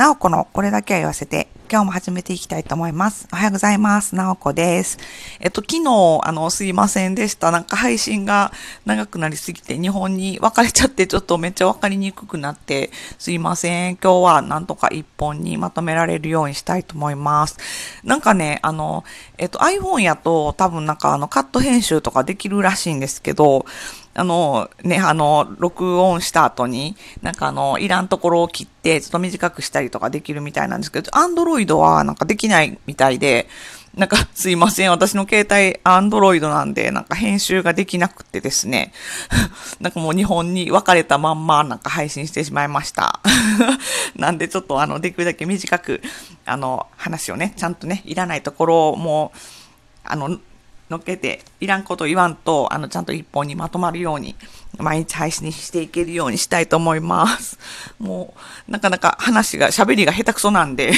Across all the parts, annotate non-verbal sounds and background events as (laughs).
なおこのこれだけは言わせて、今日も始めていきたいと思います。おはようございます。なおこです。えっと、昨日、あの、すいませんでした。なんか配信が長くなりすぎて、日本に分かれちゃって、ちょっとめっちゃ分かりにくくなって、すいません。今日はなんとか一本にまとめられるようにしたいと思います。なんかね、あの、えっと、iPhone やと多分なんかあの、カット編集とかできるらしいんですけど、あの、ね、あの、録音した後に、なんかあの、いらんところを切って、ちょっと短くしたりとかできるみたいなんですけど、アンドロイドはなんかできないみたいで、なんかすいません、私の携帯アンドロイドなんで、なんか編集ができなくてですね、(laughs) なんかもう日本に分かれたまんまなんか配信してしまいました。(laughs) なんでちょっとあの、できるだけ短く、あの、話をね、ちゃんとね、いらないところをもう、あの、乗っけて、いらんこと言わんと、あの、ちゃんと一本にまとまるように、毎日配信していけるようにしたいと思います。もう、なかなか話が、喋りが下手くそなんで、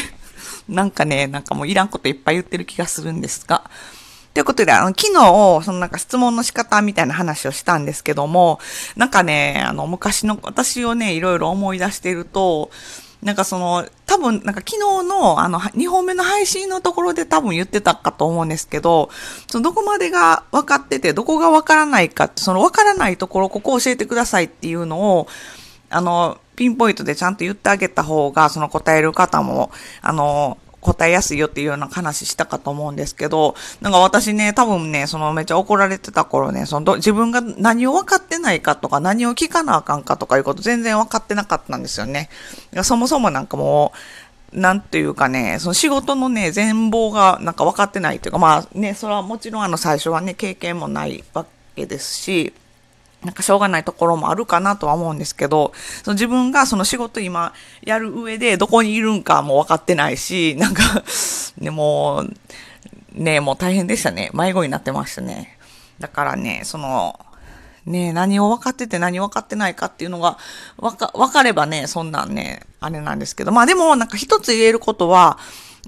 なんかね、なんかもういらんこといっぱい言ってる気がするんですが。ということで、あの、昨日、そのなんか質問の仕方みたいな話をしたんですけども、なんかね、あの、昔の私をね、いろいろ思い出してると、なんかその、多分、なんか昨日の、あの、2本目の配信のところで多分言ってたかと思うんですけど、そのどこまでが分かってて、どこが分からないかって、その分からないところ、ここ教えてくださいっていうのを、あの、ピンポイントでちゃんと言ってあげた方が、その答える方も、あの、答えやすいよっていうような話したかと思うんですけど、なんか私ね、多分ね、そのめっちゃ怒られてた頃ね、そのど自分が何を分かってないかとか、何を聞かなあかんかとかいうこと全然分かってなかったんですよね。そもそもなんかもう、なんていうかね、その仕事のね、全貌がなんか分かってないというか、まあね、それはもちろんあの最初はね、経験もないわけですし、なんかしょうがないところもあるかなとは思うんですけど、その自分がその仕事今やる上でどこにいるんかも分かってないし、なんか、ね、もう、ね、もう大変でしたね。迷子になってましたね。だからね、その、ね、何を分かってて何分かってないかっていうのが、わか、分かればね、そんなんね、あれなんですけど、まあでもなんか一つ言えることは、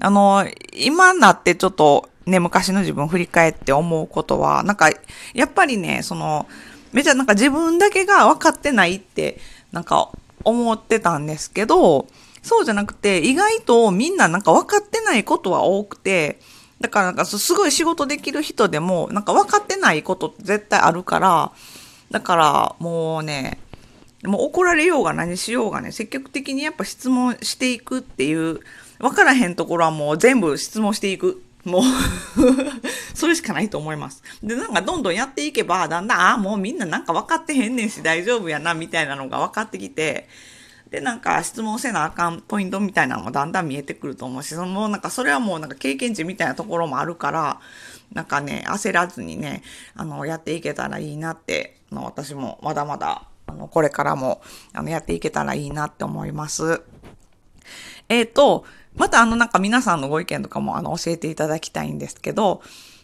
あの、今になってちょっとね、昔の自分を振り返って思うことは、なんか、やっぱりね、その、めちゃなんか自分だけが分かってないって、なんか思ってたんですけど、そうじゃなくて、意外とみんななんか分かってないことは多くて、だからなんかすごい仕事できる人でも、なんか分かってないこと絶対あるから、だからもうね、もう怒られようが何しようがね、積極的にやっぱ質問していくっていう、分からへんところはもう全部質問していく。もう (laughs) それしかないと思います。で、なんかどんどんやっていけば、だんだん、ああ、もうみんななんか分かってへんねんし大丈夫やな、みたいなのが分かってきて、で、なんか質問せなあかんポイントみたいなのもだんだん見えてくると思うし、そのなんかそれはもうなんか経験値みたいなところもあるから、なんかね、焦らずにね、あの、やっていけたらいいなって、あの、私もまだまだ、あの、これからも、あの、やっていけたらいいなって思います。えっ、と、またあのなんか皆さんのご意見とかもあの教えていただきたいんですけど、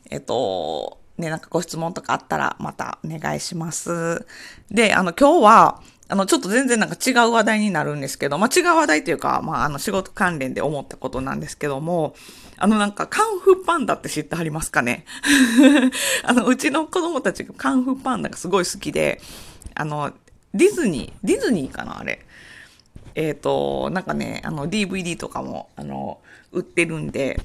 えっ、と、ね、なんかご質問とかあったらまたお願いします。で、あの今日は、あのちょっと全然なんか違う話題になるんですけど、まあ違う話題というか、まああの仕事関連で思ったことなんですけども、あのなんかカンフーパンダって知ってはりますかね？(laughs) あのうちの子供たちがカンフーパンダがすごい好きで、あの、ディズニー、ディズニーかなあれ。えっ、と、なんかね、あの、DVD とかも、あの、売ってるんで、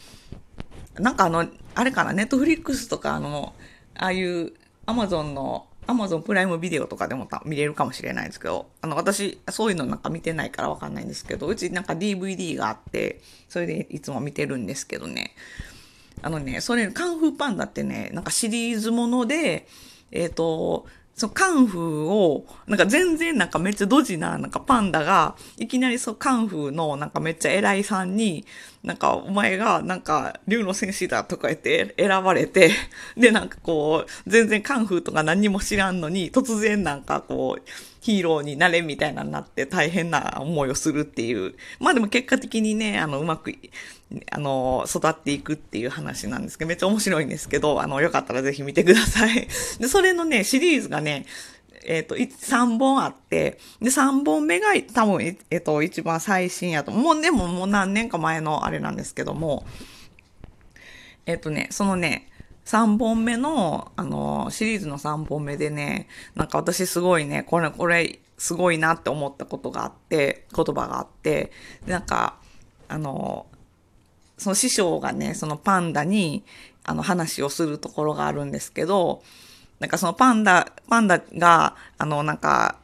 なんかあの、あれかな、ネットフリックスとか、あの、ああいう、アマゾンの、アマゾンプライムビデオとかでも見れるかもしれないですけど、あの、私、そういうのなんか見てないからわかんないんですけど、うちなんか DVD があって、それでいつも見てるんですけどね。あのね、それ、カンフーパンダってね、なんかシリーズもので、えっ、と、そカンフーを、なんか全然なんかめっちゃドジななんかパンダが、いきなりそうカンフーのなんかめっちゃ偉いさんに、なんかお前がなんか竜の戦士だとか言って選ばれて、(laughs) でなんかこう、全然カンフーとか何も知らんのに、突然なんかこう、ヒーローになれみたいなになって大変な思いをするっていう。まあでも結果的にね、あの、うまく、あの、育っていくっていう話なんですけど、めっちゃ面白いんですけど、あの、よかったらぜひ見てください。で、それのね、シリーズがね、えっ、と、3本あって、で、3本目が多分、えっ、と、一番最新やと。もうでももう何年か前のあれなんですけども、えっ、とね、そのね、3本目の、あの、シリーズの3本目でね、なんか私すごいね、これ、これ、すごいなって思ったことがあって、言葉があって、でなんか、あの、その師匠がね、そのパンダに、あの話をするところがあるんですけど、なんかそのパンダ、パンダが、あの、なんか、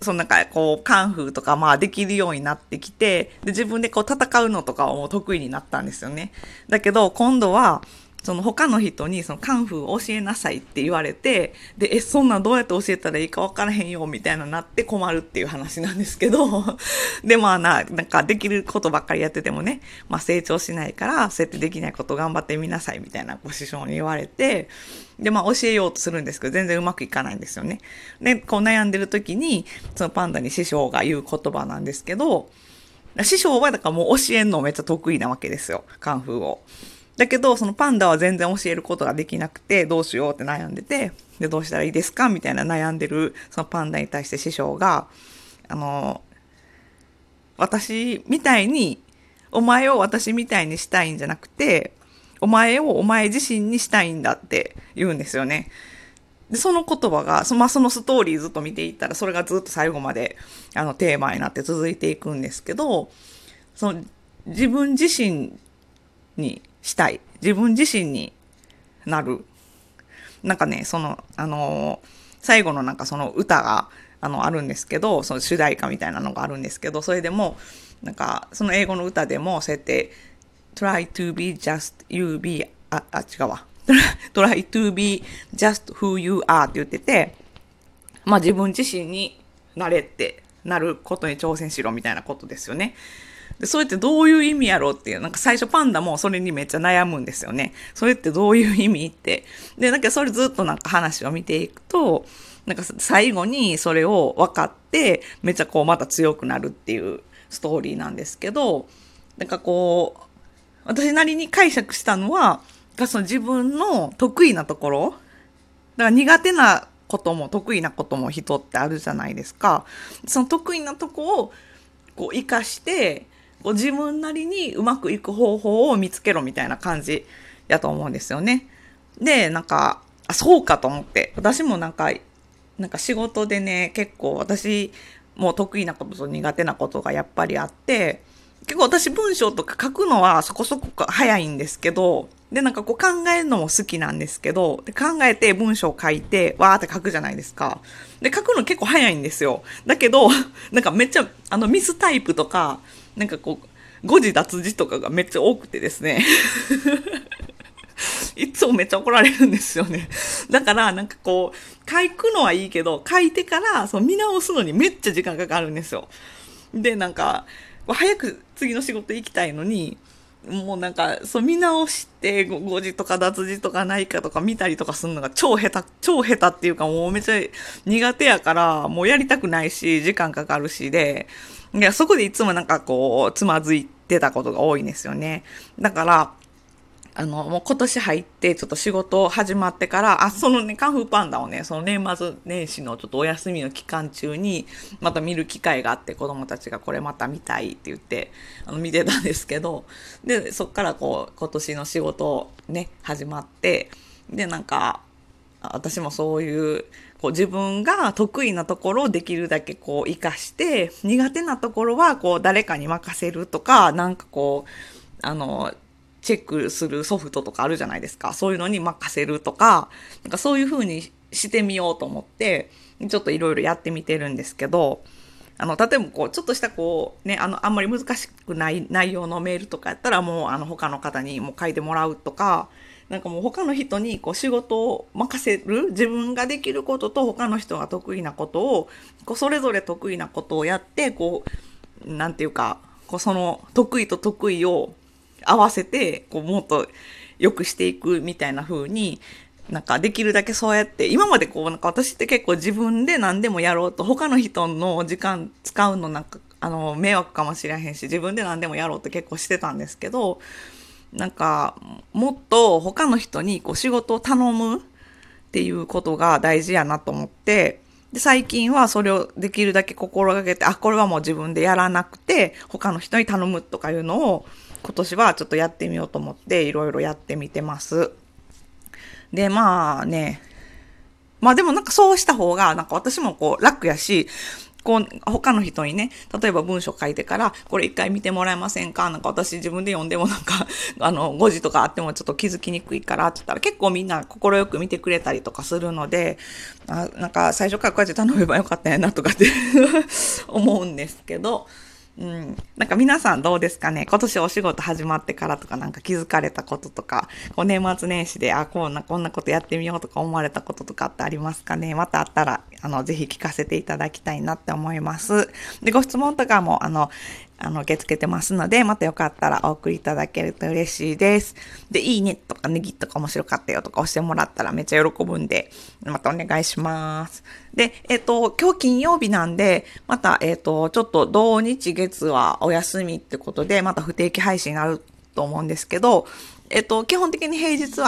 そのなんかこう、カンフーとかまあできるようになってきて、で、自分でこう戦うのとかをもう得意になったんですよね。だけど、今度は、その他の人にそのカンフーを教えなさいって言われて、で、え、そんなんどうやって教えたらいいか分からへんよ、みたいななって困るっていう話なんですけど、(laughs) で、まあな、なんかできることばっかりやっててもね、まあ成長しないから、そうやってできないこと頑張ってみなさい、みたいなご師匠に言われて、で、まあ教えようとするんですけど、全然うまくいかないんですよね。で、こう悩んでる時に、そのパンダに師匠が言う言葉なんですけど、師匠はだからもう教えんのめっちゃ得意なわけですよ、カンフーを。だけど、そのパンダは全然教えることができなくて、どうしようって悩んでて、で、どうしたらいいですかみたいな悩んでる、そのパンダに対して師匠が、あの、私みたいに、お前を私みたいにしたいんじゃなくて、お前をお前自身にしたいんだって言うんですよね。で、その言葉が、そ,、まあ、そのストーリーずっと見ていったら、それがずっと最後まで、あの、テーマになって続いていくんですけど、その、自分自身にしたい。自分自身になる。なんかね、その、あの最後のなんかその歌が、あの、あるんですけど、その主題歌みたいなのがあるんですけど、それでも、なんか、その英語の歌でも、そうやって、try to be just you be, あ、あ、違うわ。(laughs) try to be just who you are って言ってて、まあ自分自身になれってなることに挑戦しろみたいなことですよね。で、それってどういう意味やろうっていう、なんか最初パンダもそれにめっちゃ悩むんですよね。それってどういう意味って。で、なんかそれずっとなんか話を見ていくと、なんか最後にそれを分かって、めっちゃこうまた強くなるっていうストーリーなんですけど、なんかこう、私なりに解釈したのは、その自分の得意なところ、だから苦手なことも得意なことも人ってあるじゃないですか。その得意なとこをこう活かして、こう自分なりにうまくいく方法を見つけろみたいな感じやと思うんですよね。で、なんか、あ、そうかと思って。私もなんか、なんか仕事でね、結構私も得意なことと苦手なことがやっぱりあって、結構私文章とか書くのはそこそこ早いんですけど、で、なんかこう考えるのも好きなんですけど、で考えて文章を書いて、わーって書くじゃないですか。で、書くの結構早いんですよ。だけど、なんかめっちゃ、あの、ミスタイプとか、なんかこう、誤字脱字とかがめっちゃ多くてですね。(laughs) いつもめっちゃ怒られるんですよね。だから、なんかこう、書くのはいいけど、書いてから、その見直すのにめっちゃ時間かかるんですよ。で、なんか、早く次の仕事行きたいのに、もうなんか、そう見直して、誤字とか脱字とかないかとか見たりとかするのが超下手、超下手っていうかもうめっちゃ苦手やから、もうやりたくないし、時間かかるしで、いや、そこでいつもなんかこう、つまずいてたことが多いんですよね。だから、あの、もう今年入ってちょっと仕事始まってから、あ、そのね、カンフーパンダをね、その年末年始のちょっとお休みの期間中に、また見る機会があって、子供たちがこれまた見たいって言って、あの、見てたんですけど、で、そっからこう、今年の仕事ね、始まって、で、なんか、私もそういうこう自分が得意なところをできるだけこう活かして、苦手なところはこう誰かに任せるとか、なんかこう、あの、チェックするソフトとかあるじゃないですか。そういうのに任せるとか、なんかそういう風にしてみようと思って、ちょっといろいろやってみてるんですけど、あの、例えばこう、ちょっとしたこう、ね、あの、あんまり難しくない内容のメールとかやったらもう、あの、他の方にも書いてもらうとか、なんかもう他の人にこう仕事を任せる自分ができることと他の人が得意なことをこうそれぞれ得意なことをやってこうなんていうかこうその得意と得意を合わせてこうもっと良くしていくみたいな風になんかできるだけそうやって、今までこうなんか私って結構自分で何でもやろうと、他の人の時間使うのなんか、あの、迷惑かもしれへんし、自分で何でもやろうって結構してたんですけど、なんか、もっと他の人にこう仕事を頼むっていうことが大事やなと思って、で、最近はそれをできるだけ心がけて、あ、これはもう自分でやらなくて、他の人に頼むとかいうのを、今年はちょっとやってみようと思って、いろいろやってみてます。で、まあね、まあでもなんかそうした方が、なんか私もこう楽やし、こう、他の人にね、例えば文章書いてから、これ一回見てもらえませんか？なんか私自分で読んでもなんか、(laughs) あの、誤字とかあってもちょっと気づきにくいからって言ったら、結構みんな快く見てくれたりとかするので、あなんか最初からこうやって頼めばよかったんやなとかって (laughs) 思うんですけど、うん。なんか皆さんどうですかね？今年お仕事始まってからとかなんか気づかれたこととか、こう年末年始で、あ、こんな、こんなことやってみようとか思われたこととかってありますかね？またあったら、あの、ぜひ聞かせていただきたいなって思います。で、ご質問とかも、あの、あの、受け付けてますので、またよかったらお送りいただけると嬉しいです。で、いいねとかネギとか面白かったよとか押してもらったらめっちゃ喜ぶんで、またお願いします。で、えっ、と、今日金曜日なんで、また、えっ、と、ちょっと土日月はお休みってことで、また不定期配信になると思うんですけど、えっと、基本的に平日は